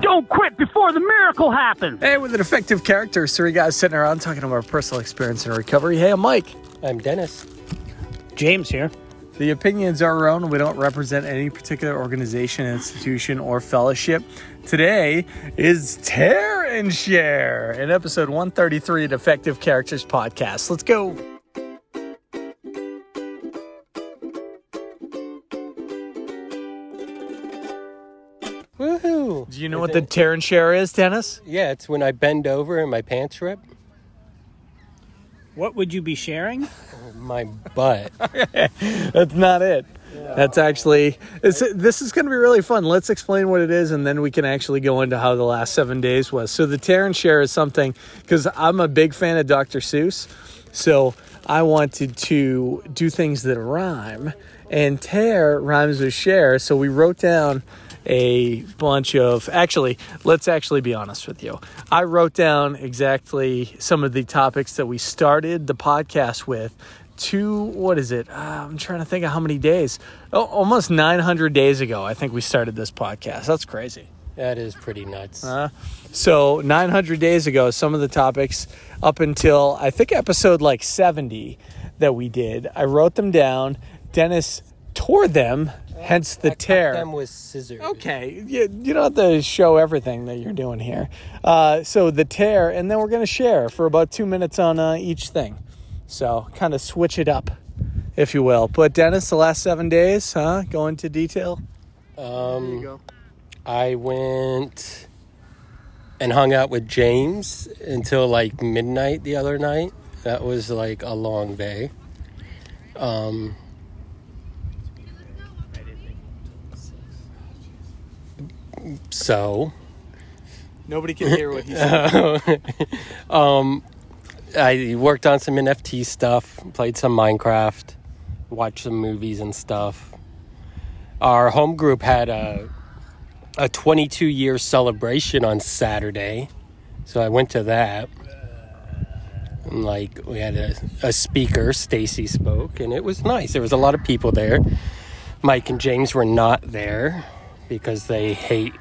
Don't quit before the miracle happens. Hey, with an effective character, so three guys sitting around talking about our personal experience in recovery. Hey, I'm Mike. I'm Dennis. James here. The opinions are our own. We don't represent any particular organization, institution, or fellowship. Today is Tear and Share in episode 133 of Defective Characters Podcast. Let's go. Woohoo! Do you know is what it, the tear and share is, Dennis? Yeah, it's when I bend over and my pants rip. What would you be sharing? Oh, my butt. That's not it. That's actually this is going to be really fun. Let's explain what it is, and then we can actually go into how the last seven days was. So the tear and share is something because I'm a big fan of Dr. Seuss, so I wanted to do things that rhyme, and tear rhymes with share. So we wrote down a bunch of actually let's actually be honest with you. I wrote down exactly some of the topics that we started the podcast with two what is it? Uh, i'm trying to think of how many days. Oh, almost 900 days ago i think we started this podcast. That's crazy. That is pretty nuts. Uh, so 900 days ago some of the topics up until i think episode like 70 that we did i wrote them down. Dennis tore them hence the I tear. them with scissors. Okay, you, you don't have to show everything that you're doing here. Uh, so the tear, and then we're going to share for about two minutes on uh, each thing. So kind of switch it up, if you will. But Dennis, the last seven days, huh? Go into detail. Um, go. I went and hung out with James until like midnight the other night. That was like a long day. Um, so nobody can hear what he said. um, I worked on some NFT stuff, played some Minecraft, watched some movies and stuff. Our home group had a a 22 year celebration on Saturday, so I went to that. And like we had a, a speaker, Stacy spoke, and it was nice. There was a lot of people there. Mike and James were not there because they hate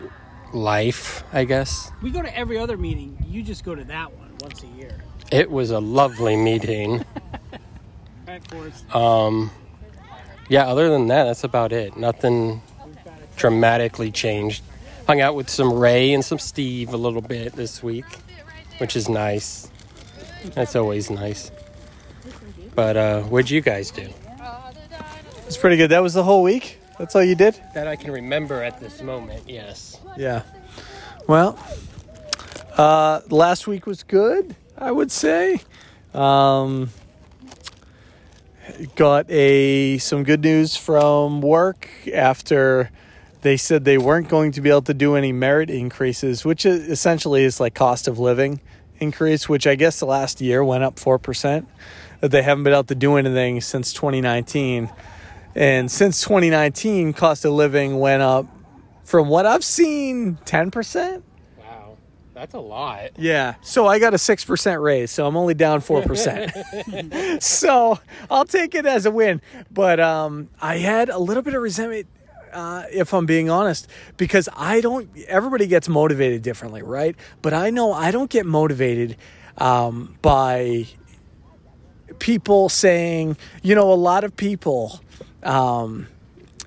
life, I guess. We go to every other meeting. You just go to that one once a year. It was a lovely meeting. um, yeah, other than that, that's about it. Nothing dramatically changed. Hung out with some Ray and some Steve a little bit this week, which is nice. That's always nice. But uh, what'd you guys do? It's pretty good. That was the whole week. That's all you did? That I can remember at this moment, yes. Yeah. Well, uh, last week was good, I would say. Um, got a some good news from work after they said they weren't going to be able to do any merit increases, which essentially is like cost of living increase, which I guess the last year went up 4%. That they haven't been able to do anything since 2019. And since 2019, cost of living went up from what I've seen, 10%. Wow, that's a lot. Yeah. So I got a 6% raise, so I'm only down 4%. so I'll take it as a win. But um, I had a little bit of resentment. Uh, if I'm being honest, because I don't, everybody gets motivated differently, right? But I know I don't get motivated um, by people saying, you know, a lot of people um,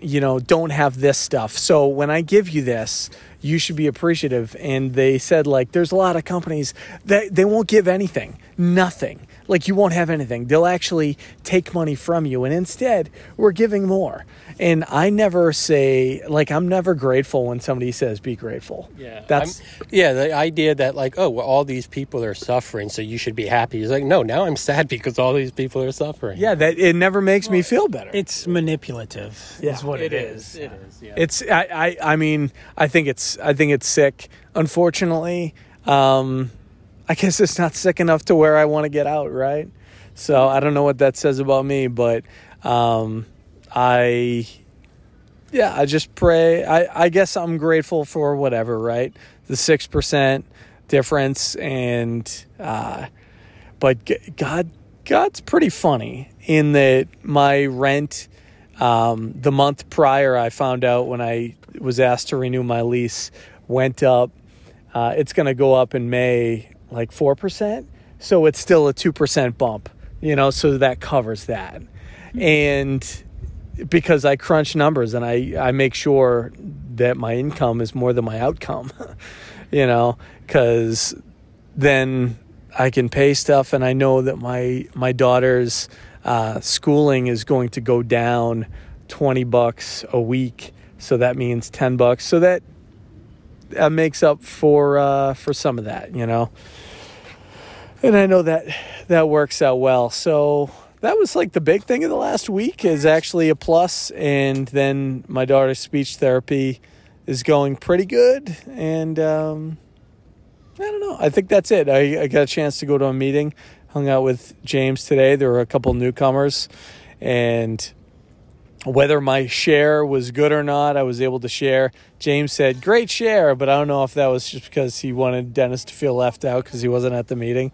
you know, don't have this stuff. So when I give you this, you should be appreciative. And they said, like, there's a lot of companies that they won't give anything, nothing. like you won't have anything. They'll actually take money from you, and instead, we're giving more. And I never say like I'm never grateful when somebody says be grateful. Yeah, that's I'm- yeah. The idea that like, oh, well, all these people are suffering, so you should be happy. It's like, no, now I'm sad because all these people are suffering. yeah. That it never makes me feel better. It's manipulative. Yeah, is what it it is. is. It is. Yeah. It's I, I I mean I think it's I think it's sick. Unfortunately, um, I guess it's not sick enough to where I want to get out. Right. So I don't know what that says about me, but um, I yeah I just pray. I I guess I'm grateful for whatever. Right. The six percent difference and uh, but God God's pretty funny in that my rent um, the month prior I found out when I was asked to renew my lease went up uh, it's going to go up in May like 4% so it's still a 2% bump you know so that covers that. And because I crunch numbers and I, I make sure that my income is more than my outcome you know because then I can pay stuff, and I know that my my daughter's uh, schooling is going to go down twenty bucks a week, so that means ten bucks. So that that makes up for uh, for some of that, you know. And I know that that works out well. So that was like the big thing of the last week is actually a plus, and then my daughter's speech therapy is going pretty good, and. Um, I don't know. I think that's it. I, I got a chance to go to a meeting, hung out with James today. There were a couple newcomers, and whether my share was good or not, I was able to share. James said, Great share, but I don't know if that was just because he wanted Dennis to feel left out because he wasn't at the meeting.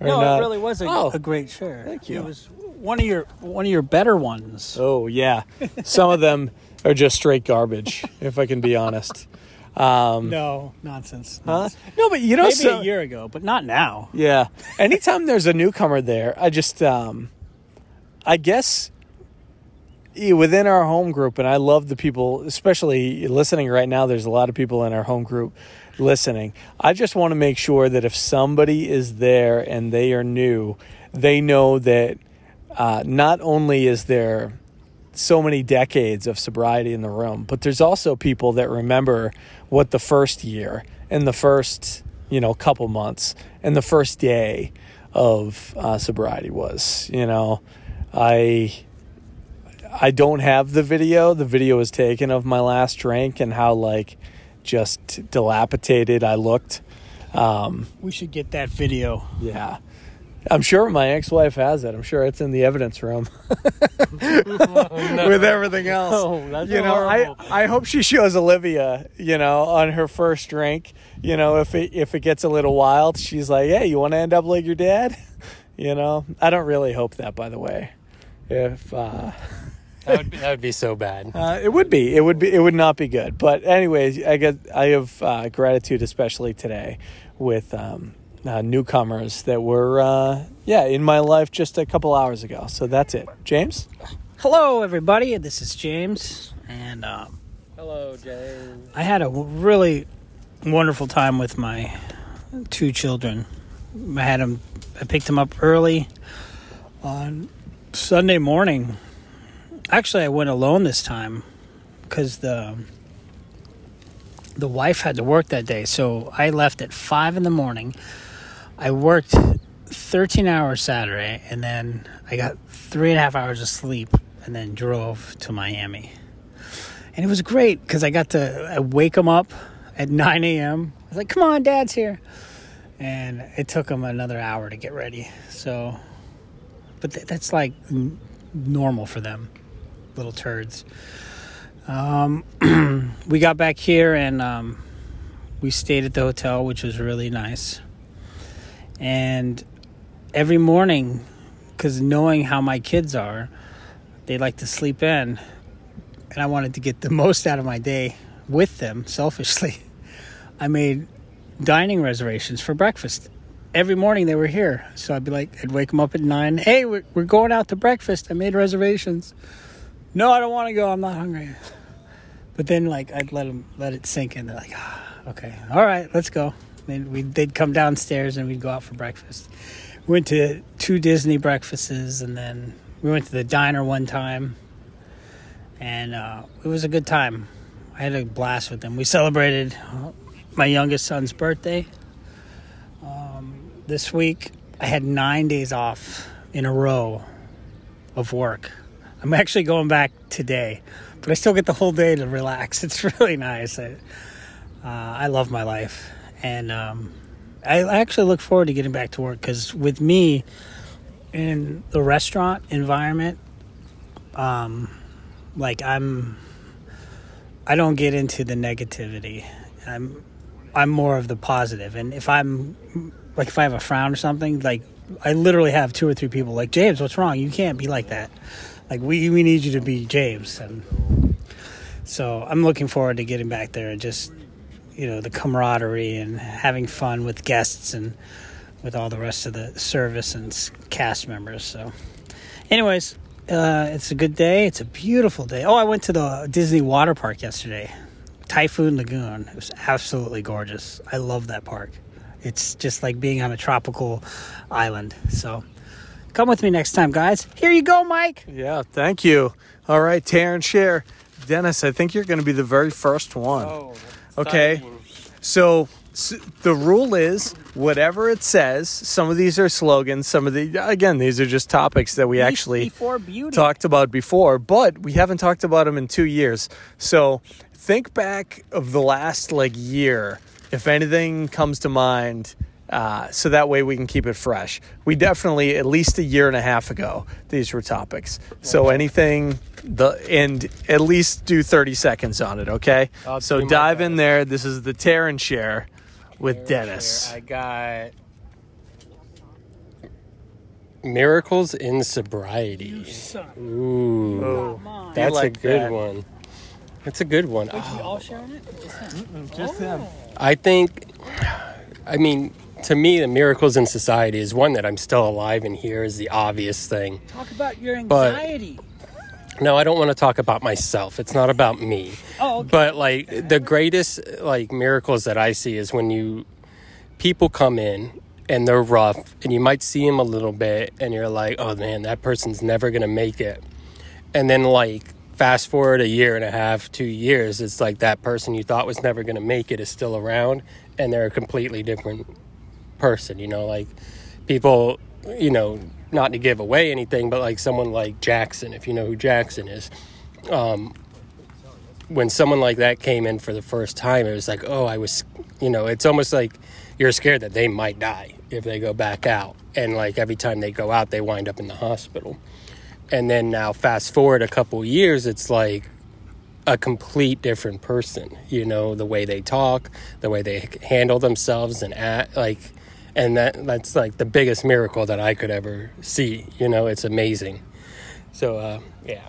No, not. it really was a, Oh. a great share. Thank you. It was one of your one of your better ones. Oh, yeah. Some of them are just straight garbage, if I can be honest. Um, No nonsense. huh? No, but you know, Maybe so- a year ago, but not now. Yeah. Anytime there's a newcomer there, I just, um, I guess within our home group, and I love the people, especially listening right now, there's a lot of people in our home group listening. I just want to make sure that if somebody is there and they are new, they know that uh, not only is there so many decades of sobriety in the room, but there's also people that remember what the first year and the first, you know, couple months and the first day of uh, sobriety was. You know, I I don't have the video. The video was taken of my last drink and how like just dilapidated I looked. Um, We should get that video. yeah. I'm sure my ex-wife has it. I'm sure it's in the evidence room with everything else. Oh, you know, I. I hope she shows Olivia, you know, on her first drink. You know, if it if it gets a little wild, she's like, "Hey, you want to end up like your dad?" You know, I don't really hope that, by the way. If uh, That would, be, that would be so bad. uh, it would be, it would be, it would not be good. But anyways, I get, I have uh, gratitude, especially today, with um, uh, newcomers that were, uh, yeah, in my life just a couple hours ago. So that's it, James. Hello, everybody. This is James, and um, Hello, James. I had a really wonderful time with my two children. I had them. I picked them up early on Sunday morning. Actually, I went alone this time because the the wife had to work that day. So I left at five in the morning. I worked thirteen hours Saturday, and then I got three and a half hours of sleep, and then drove to Miami. And it was great because I got to I wake them up at 9 a.m. I was like, come on, dad's here. And it took them another hour to get ready. So, but th- that's like normal for them, little turds. Um, we got back here and um, we stayed at the hotel, which was really nice. And every morning, because knowing how my kids are, they like to sleep in and I wanted to get the most out of my day with them selfishly. I made dining reservations for breakfast. Every morning they were here. So I'd be like, I'd wake them up at nine. Hey, we're, we're going out to breakfast. I made reservations. No, I don't want to go. I'm not hungry. But then, like, I'd let them let it sink in. They're like, ah, okay, all right, let's go. Then we they'd come downstairs and we'd go out for breakfast. went to two Disney breakfasts, and then we went to the diner one time, and uh, it was a good time. I had a blast with them. We celebrated uh, my youngest son's birthday um, this week. I had nine days off in a row of work. I'm actually going back today, but I still get the whole day to relax. It's really nice. I, uh, I love my life, and um, I actually look forward to getting back to work because with me in the restaurant environment, um, like I'm, I don't get into the negativity. I'm, I'm more of the positive. positive, and if I'm like if I have a frown or something, like I literally have two or three people like James, what's wrong? You can't be like that. Like we we need you to be James, and so I'm looking forward to getting back there and just you know the camaraderie and having fun with guests and with all the rest of the service and cast members. So, anyways, uh, it's a good day. It's a beautiful day. Oh, I went to the Disney water park yesterday, Typhoon Lagoon. It was absolutely gorgeous. I love that park. It's just like being on a tropical island. So, come with me next time, guys. Here you go, Mike. Yeah, thank you. All right, tear and share. Dennis, I think you're going to be the very first one. Oh, okay. So, so the rule is whatever it says. Some of these are slogans. Some of the again, these are just topics that we Beast actually talked about before, but we haven't talked about them in two years. So think back of the last like year, if anything comes to mind. Uh, so that way we can keep it fresh. We definitely, at least a year and a half ago, these were topics. So anything, the and at least do 30 seconds on it, okay? I'll so do my dive in there. This is the tear and share with Dennis. I got miracles in sobriety. Ooh, Oh, that's like a good that. one. That's a good one. Wait, we all sharing it? Or Just him? Just them. I think, I mean, to me, the miracles in society is one that I'm still alive and here is the obvious thing. Talk about your But- anxiety. No, I don't want to talk about myself. It's not about me. Oh, okay. But like the greatest like miracles that I see is when you people come in and they're rough and you might see them a little bit and you're like, "Oh man, that person's never going to make it." And then like fast forward a year and a half, 2 years, it's like that person you thought was never going to make it is still around and they're a completely different person, you know, like people, you know, not to give away anything, but like someone like Jackson, if you know who Jackson is, um, when someone like that came in for the first time, it was like, oh, I was, you know, it's almost like you're scared that they might die if they go back out. And like every time they go out, they wind up in the hospital. And then now, fast forward a couple years, it's like a complete different person, you know, the way they talk, the way they handle themselves and act, like, and that that's like the biggest miracle that I could ever see. You know, it's amazing. So, uh, yeah.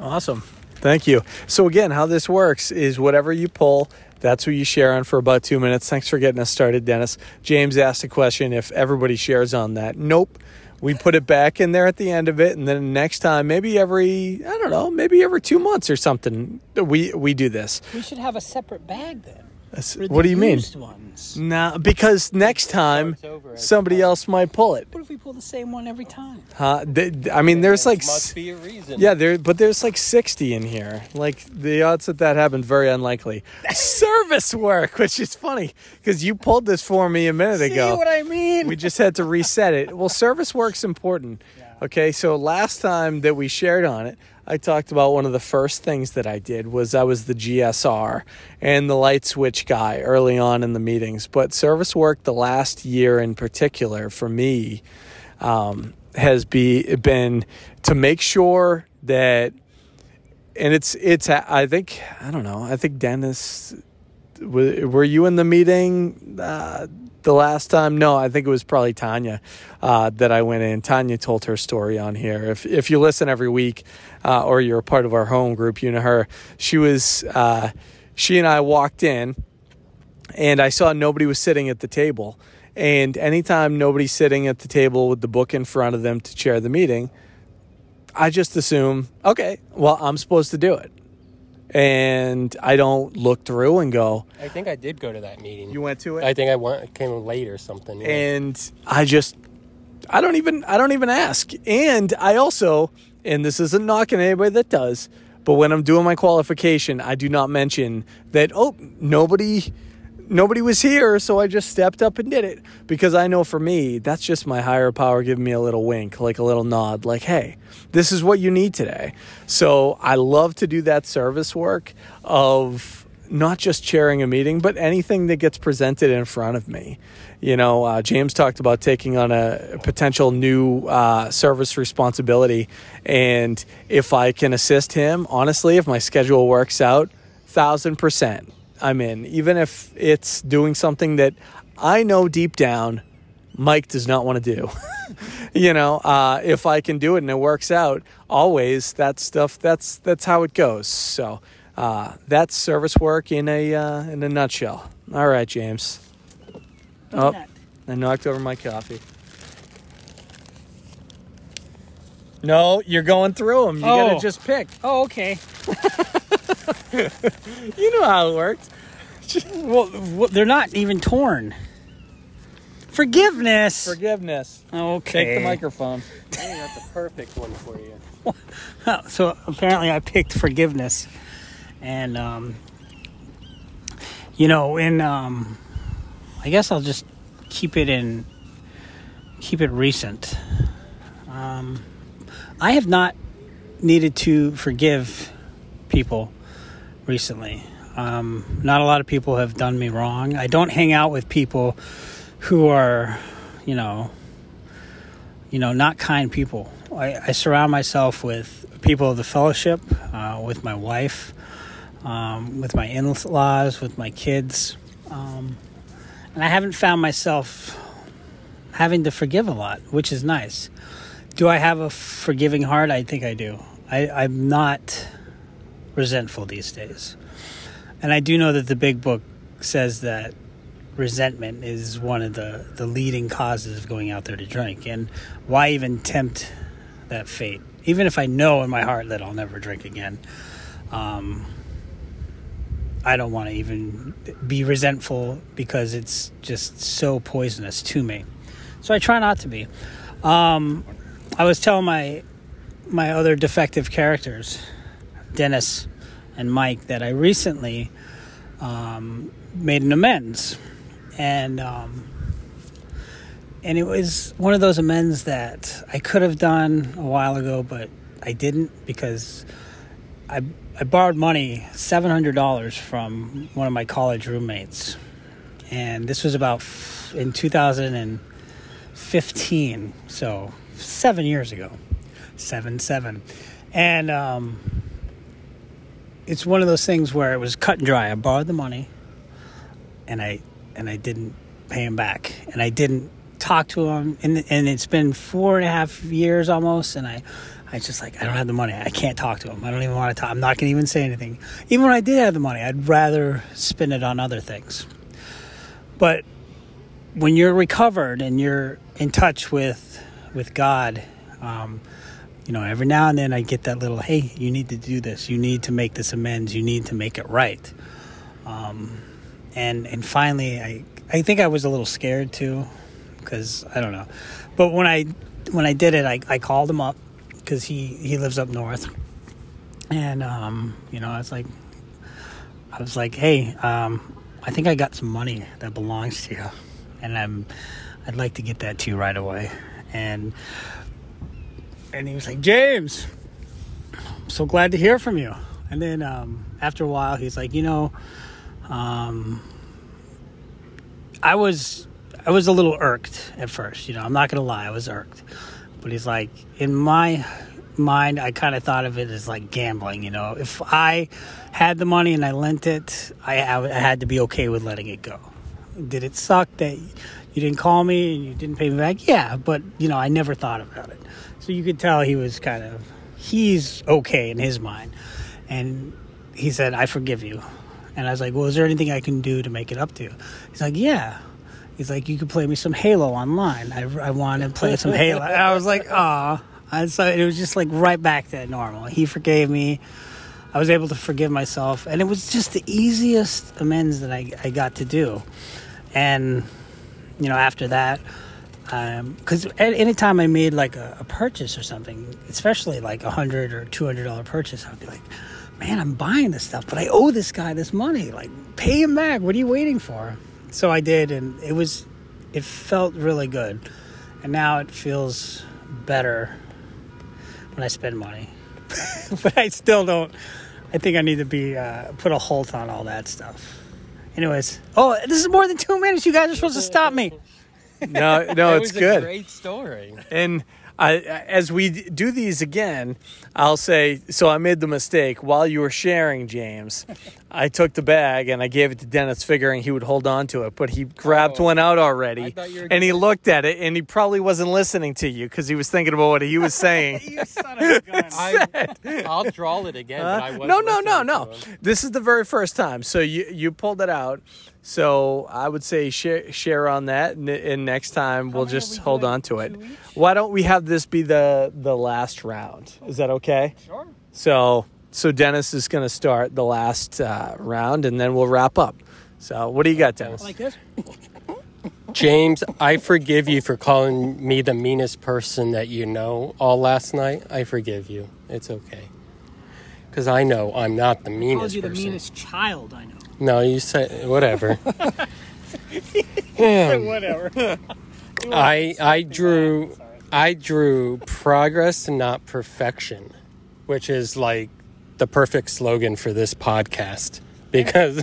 Awesome. Thank you. So again, how this works is whatever you pull, that's what you share on for about two minutes. Thanks for getting us started, Dennis. James asked a question if everybody shares on that. Nope. We put it back in there at the end of it, and then next time, maybe every I don't know, maybe every two months or something, we we do this. We should have a separate bag then. That's- What do you mean? used Ones. No, because next time somebody else might pull it. What if we pull the same one every time? Huh? Th- th- I mean, there's like must s- be a reason. Yeah, there, but there's like 60 in here. Like the odds that that happened very unlikely. Service work, which is funny because you pulled this for me a minute ago. See ago. what I mean? we just had to reset it. Well, service work's important. Okay, so last time that we shared on it, I talked about one of the first things that I did was I was the GSR and the light switch guy early on in the meetings. But service work, the last year in particular for me, um, has be been to make sure that, and it's it's I think I don't know I think Dennis, were, you in the meeting? Uh, the last time, no, I think it was probably Tanya uh, that I went in. Tanya told her story on here. If if you listen every week, uh, or you're a part of our home group, you know her. She was, uh, she and I walked in, and I saw nobody was sitting at the table. And anytime nobody's sitting at the table with the book in front of them to chair the meeting, I just assume, okay, well, I'm supposed to do it. And I don't look through and go, I think I did go to that meeting. You went to it? I think I went, came late or something. yeah. and I just I don't even I don't even ask. And I also, and this isn't knocking anybody that does, but when I'm doing my qualification, I do not mention that oh nobody nobody was here, so I just stepped up and did it because I know for me that's just my higher power giving me a little wink, like a little nod, like hey, this is what you need today. So I love to do that service work of not just chairing a meeting, but anything that gets presented in front of me. You know, uh, James talked about taking on a potential new uh, service responsibility. And if I can assist him, honestly, if my schedule works out, thousand percent, I'm in. Even if it's doing something that I know deep down Mike does not want to do. you know, uh, if I can do it and it works out, always that stuff. That's that's how it goes. So uh, that's service work in a uh, in a nutshell. All right, James. Oh, I knocked over my coffee. No, you're going through them. You Oh. gotta just pick. Oh, okay. You know how it works. well, well, they're not even torn. Forgiveness. Forgiveness. Okay. Take the microphone. I think that's a perfect one for you. so apparently I picked forgiveness, and um, you know, in um, I guess I'll just keep it in, keep it recent. Um, I have not needed to forgive people recently. Um, not a lot of people have done me wrong. I don't hang out with people who are, you know, you know, not kind people. I, I surround myself with people of the fellowship, uh, with my wife, um, with my in laws, with my kids. Um, and I haven't found myself having to forgive a lot, which is nice. Do I have a forgiving heart? I think I do. I, I'm not resentful these days. And I do know that the big book says that resentment is one of the, the leading causes of going out there to drink. And why even tempt that fate? Even if I know in my heart that I'll never drink again, um, I don't want to even be resentful because it's just so poisonous to me. So I try not to be. Um, I was telling my my other defective characters, Dennis and Mike, that I recently um, made an amends, and um, and it was one of those amends that I could have done a while ago, but I didn't because I I borrowed money seven hundred dollars from one of my college roommates, and this was about f- in two thousand and fifteen, so seven years ago, seven seven, and um, it's one of those things where it was cut and dry. I borrowed the money, and I and I didn't pay him back, and I didn't talk to him, and and it's been four and a half years almost, and I. I just like I don't have the money. I can't talk to him. I don't even want to talk. I'm not going to even say anything. Even when I did have the money, I'd rather spend it on other things. But when you're recovered and you're in touch with with God, um, you know, every now and then I get that little, hey, you need to do this. You need to make this amends. You need to make it right. Um, and and finally, I I think I was a little scared too, because I don't know. But when I when I did it, I, I called him up because he he lives up north, and um, you know, I was like, I was like, hey, um, I think I got some money that belongs to you, and I'm I'd like to get that to you right away, and and he was like, James, I'm so glad to hear from you. And then um, after a while, he's like, you know, um, I was I was a little irked at first. You know, I'm not gonna lie, I was irked. But he's like, in my mind, I kind of thought of it as like gambling. You know, if I had the money and I lent it, I, I had to be okay with letting it go. Did it suck that you didn't call me and you didn't pay me back? Yeah, but you know, I never thought about it. So you could tell he was kind of he's okay in his mind. And he said, "I forgive you." And I was like, "Well, is there anything I can do to make it up to you?" He's like, "Yeah." He's like, "You could play me some Halo online. I, I want to play some Halo." And I was like, "Ah." And so it was just like right back to normal. He forgave me. I was able to forgive myself, and it was just the easiest amends that I, I got to do. And you know, after that, because at any time I made like a, a purchase or something, especially like a hundred or two hundred dollar purchase, I'd be like, "Man, I'm buying this stuff, but I owe this guy this money. Like, pay him back. What are you waiting for?" So I did, and it was, it felt really good, and now it feels better when I spend money, but I still don't. I think I need to be uh, put a halt on all that stuff. Anyways, oh, this is more than two minutes. You guys are supposed to stop me. No, no, It it's was a good. great story. And I, as we do these again, I'll say, so I made the mistake while you were sharing, James. I took the bag and I gave it to Dennis, figuring he would hold on to it, but he grabbed Oh. one out already. I thought you were And he looked at it and he probably wasn't listening to you because he was thinking about what he was saying. you son of a gun. I, I'll draw it again. Huh? no, no, no, no. This is the very first time. So you you pulled it out. So I would say share share on that, and, and next time we'll just we hold on to it. Each? Why don't we have this be the the last round? Is that okay? Sure. So so Dennis is going to start the last uh, round, and then we'll wrap up. So what do you got, Dennis? Like this? James, I forgive you for calling me the meanest person that you know all last night. I forgive you. It's okay. Because I know I'm not the I meanest called you the person. meanest child I know. No, you said whatever. Yeah. Whatever. I I drew I drew progress, not perfection, which is like the perfect slogan for this podcast because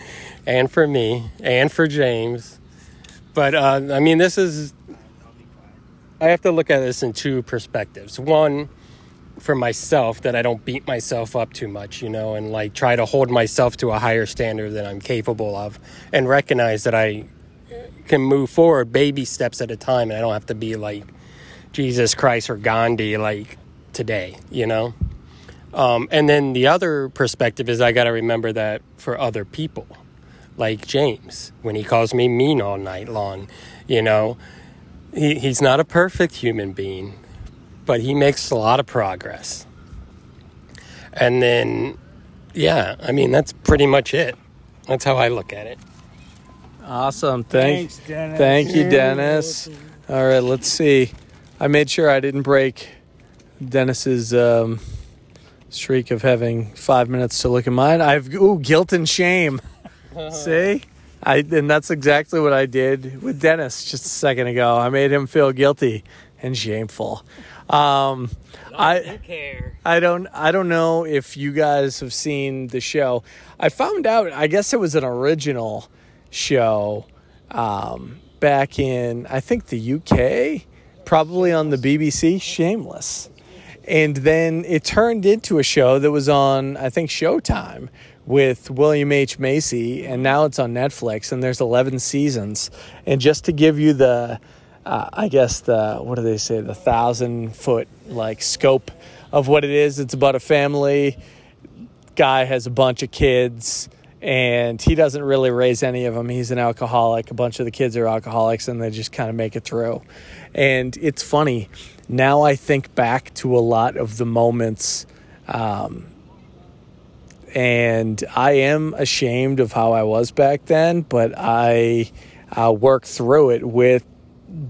and for me and for James. But uh, I mean, this is I have to look at this in two perspectives. One, for myself, that I don't beat myself up too much, you know, and like try to hold myself to a higher standard than I'm capable of, and recognize that I can move forward baby steps at a time and I don't have to be like Jesus Christ or Gandhi like today, you know? Um, and then the other perspective is I got to remember that for other people, like James, when he calls me mean all night long, you know, he, he's not a perfect human being, but he makes a lot of progress. And then, yeah, I mean, that's pretty much it. That's how I look at it. Awesome. Thank, Thanks, Dennis. thank you, Dennis. All right, let's see. I made sure I didn't break Dennis's um, streak of having five minutes to look at mine. I've ooh guilt and shame. see, I and that's exactly what I did with Dennis just a second ago. I made him feel guilty and shameful. Um, I care. I don't I don't know if you guys have seen the show. I found out I guess it was an original show um, back in I think the UK, probably on the BBC, Shameless. And then it turned into a show that was on I think Showtime with William H Macy and now it's on Netflix and there's 11 seasons. And just to give you the uh, I guess the what do they say the thousand foot like scope of what it is. It's about a family. Guy has a bunch of kids, and he doesn't really raise any of them. He's an alcoholic. A bunch of the kids are alcoholics, and they just kind of make it through. And it's funny. Now I think back to a lot of the moments. Um, and I am ashamed of how I was back then, but I uh, worked through it with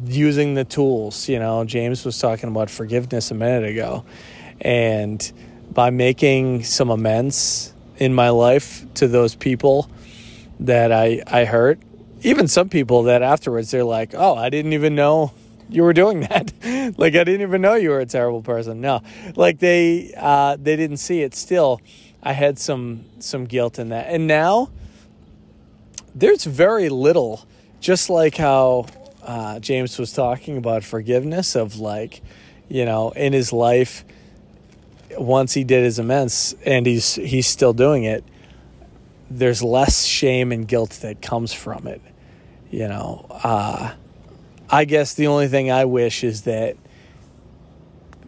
using the tools. You know, James was talking about forgiveness a minute ago. And by making some amends in my life to those people that I, I hurt, even some people that afterwards they're like, oh, I didn't even know you were doing that. like, I didn't even know you were a terrible person. No, like they, uh, they didn't see it. Still, I had some, some guilt in that. And now there's very little, just like how uh, James was talking about forgiveness of like, you know, in his life, once he did his amends and he's he's still doing it, there's less shame and guilt that comes from it. You know, uh, I guess the only thing I wish is that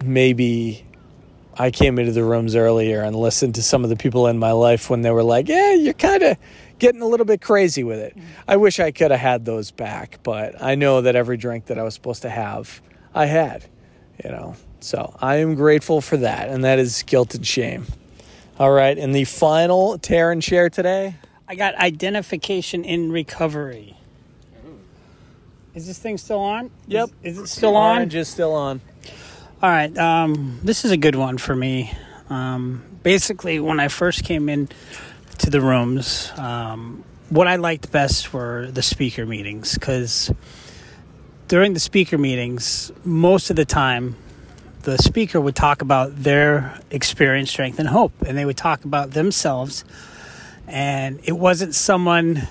maybe I came into the rooms earlier and listened to some of the people in my life when they were like, "Yeah, you're kind of getting a little bit crazy with it." I wish I could have had those back, but I know that every drink that I was supposed to have, I had. You know, so I am grateful for that, and that is guilt and shame. All right, and the final tear and share today. I got identification in recovery. Is this thing still on? Yep. Is, is it still on? Orange is still on. All right. Um, this is a good one for me. Um, basically, when I first came in to the rooms, um, what I liked best were the speaker meetings because during the speaker meetings, most of the time, the speaker would talk about their experience, strength, and hope, and they would talk about themselves. And it wasn't someone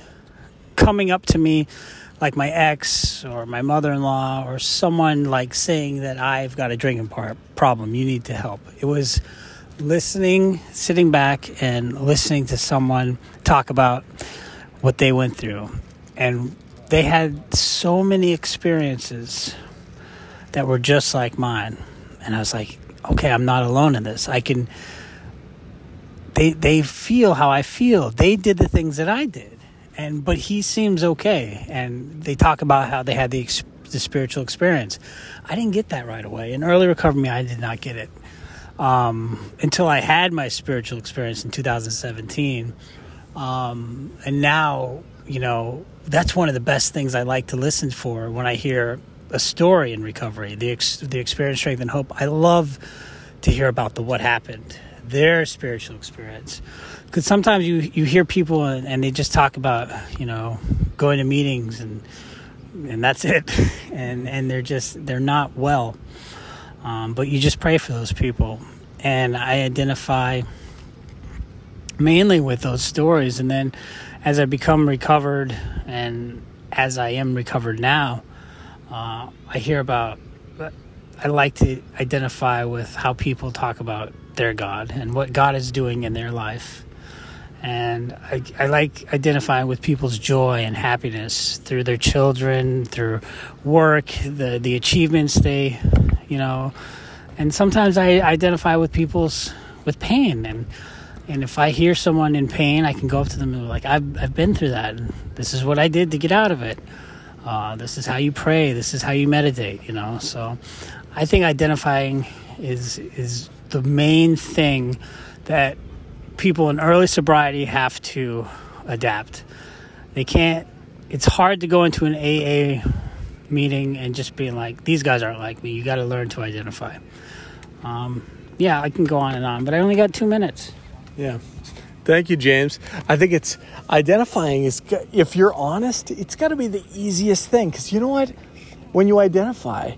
coming up to me like my ex or my mother-in-law or someone like saying that I've got a drinking par- problem, you need to help. It was listening, sitting back and listening to someone talk about what they went through. And they had so many experiences that were just like mine. And I was like, okay, I'm not alone in this. I can they they feel how I feel. They did the things that I did. And but he seems okay and they talk about how they had the the spiritual experience. I didn't get that right away. In early recovery, I did not get it um, until I had my spiritual experience in 2017. Um, and now, you know, that's one of the best things I like to listen for when I hear a story in recovery, the ex- the experience, strength, and hope. I love to hear about the what happened, their spiritual experience, because sometimes you you hear people and, and they just talk about you know going to meetings and and that's it, and and they're just they're not well. Um, but you just pray for those people, and I identify mainly with those stories, and then as I become recovered and as I am recovered now, uh, I hear about. I like to identify with how people talk about their God and what God is doing in their life. And I, I like identifying with people's joy and happiness through their children, through work, the, the achievements they, you know, and sometimes I identify with people's with pain and and if I hear someone in pain, I can go up to them and be like, I've, I've been through that. And This is what I did to get out of it. Uh, this is how you pray. This is how you meditate, you know? So I think identifying is, is the main thing that people in early sobriety have to adapt. They can't, it's hard to go into an AA meeting and just being like, these guys aren't like me. You got to learn to identify. Um, yeah, I can go on and on, but I only got two minutes. Yeah. Thank you, James. I think it's identifying is, if you're honest, it's got to be the easiest thing. Because you know what? When you identify,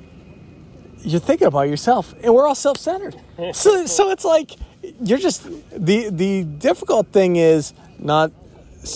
you're thinking about yourself, and we're all self centered. so, so it's like you're just, the, the difficult thing is not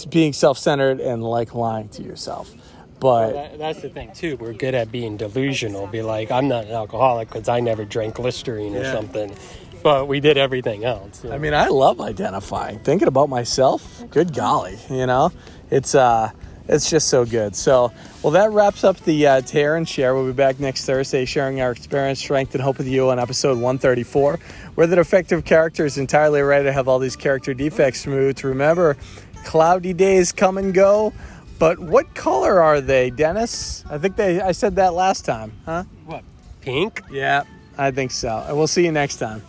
being self centered and like lying to yourself. But that, that's the thing too. We're good at being delusional. Be like, I'm not an alcoholic because I never drank Listerine or Yeah. something. But we did everything else. you I mean, I love identifying, thinking about myself. Good golly, you know, it's uh, it's just so good. So, well, that wraps up the uh, tear and share. We'll be back next Thursday, sharing our experience, strength, and hope with you on episode 134, where the defective character is entirely ready to have all these character defects removed. Remember, cloudy days come and go, but what color are they, Dennis? I think they. I said that last time, huh? What? Pink? Yeah, I think so. And we'll see you next time.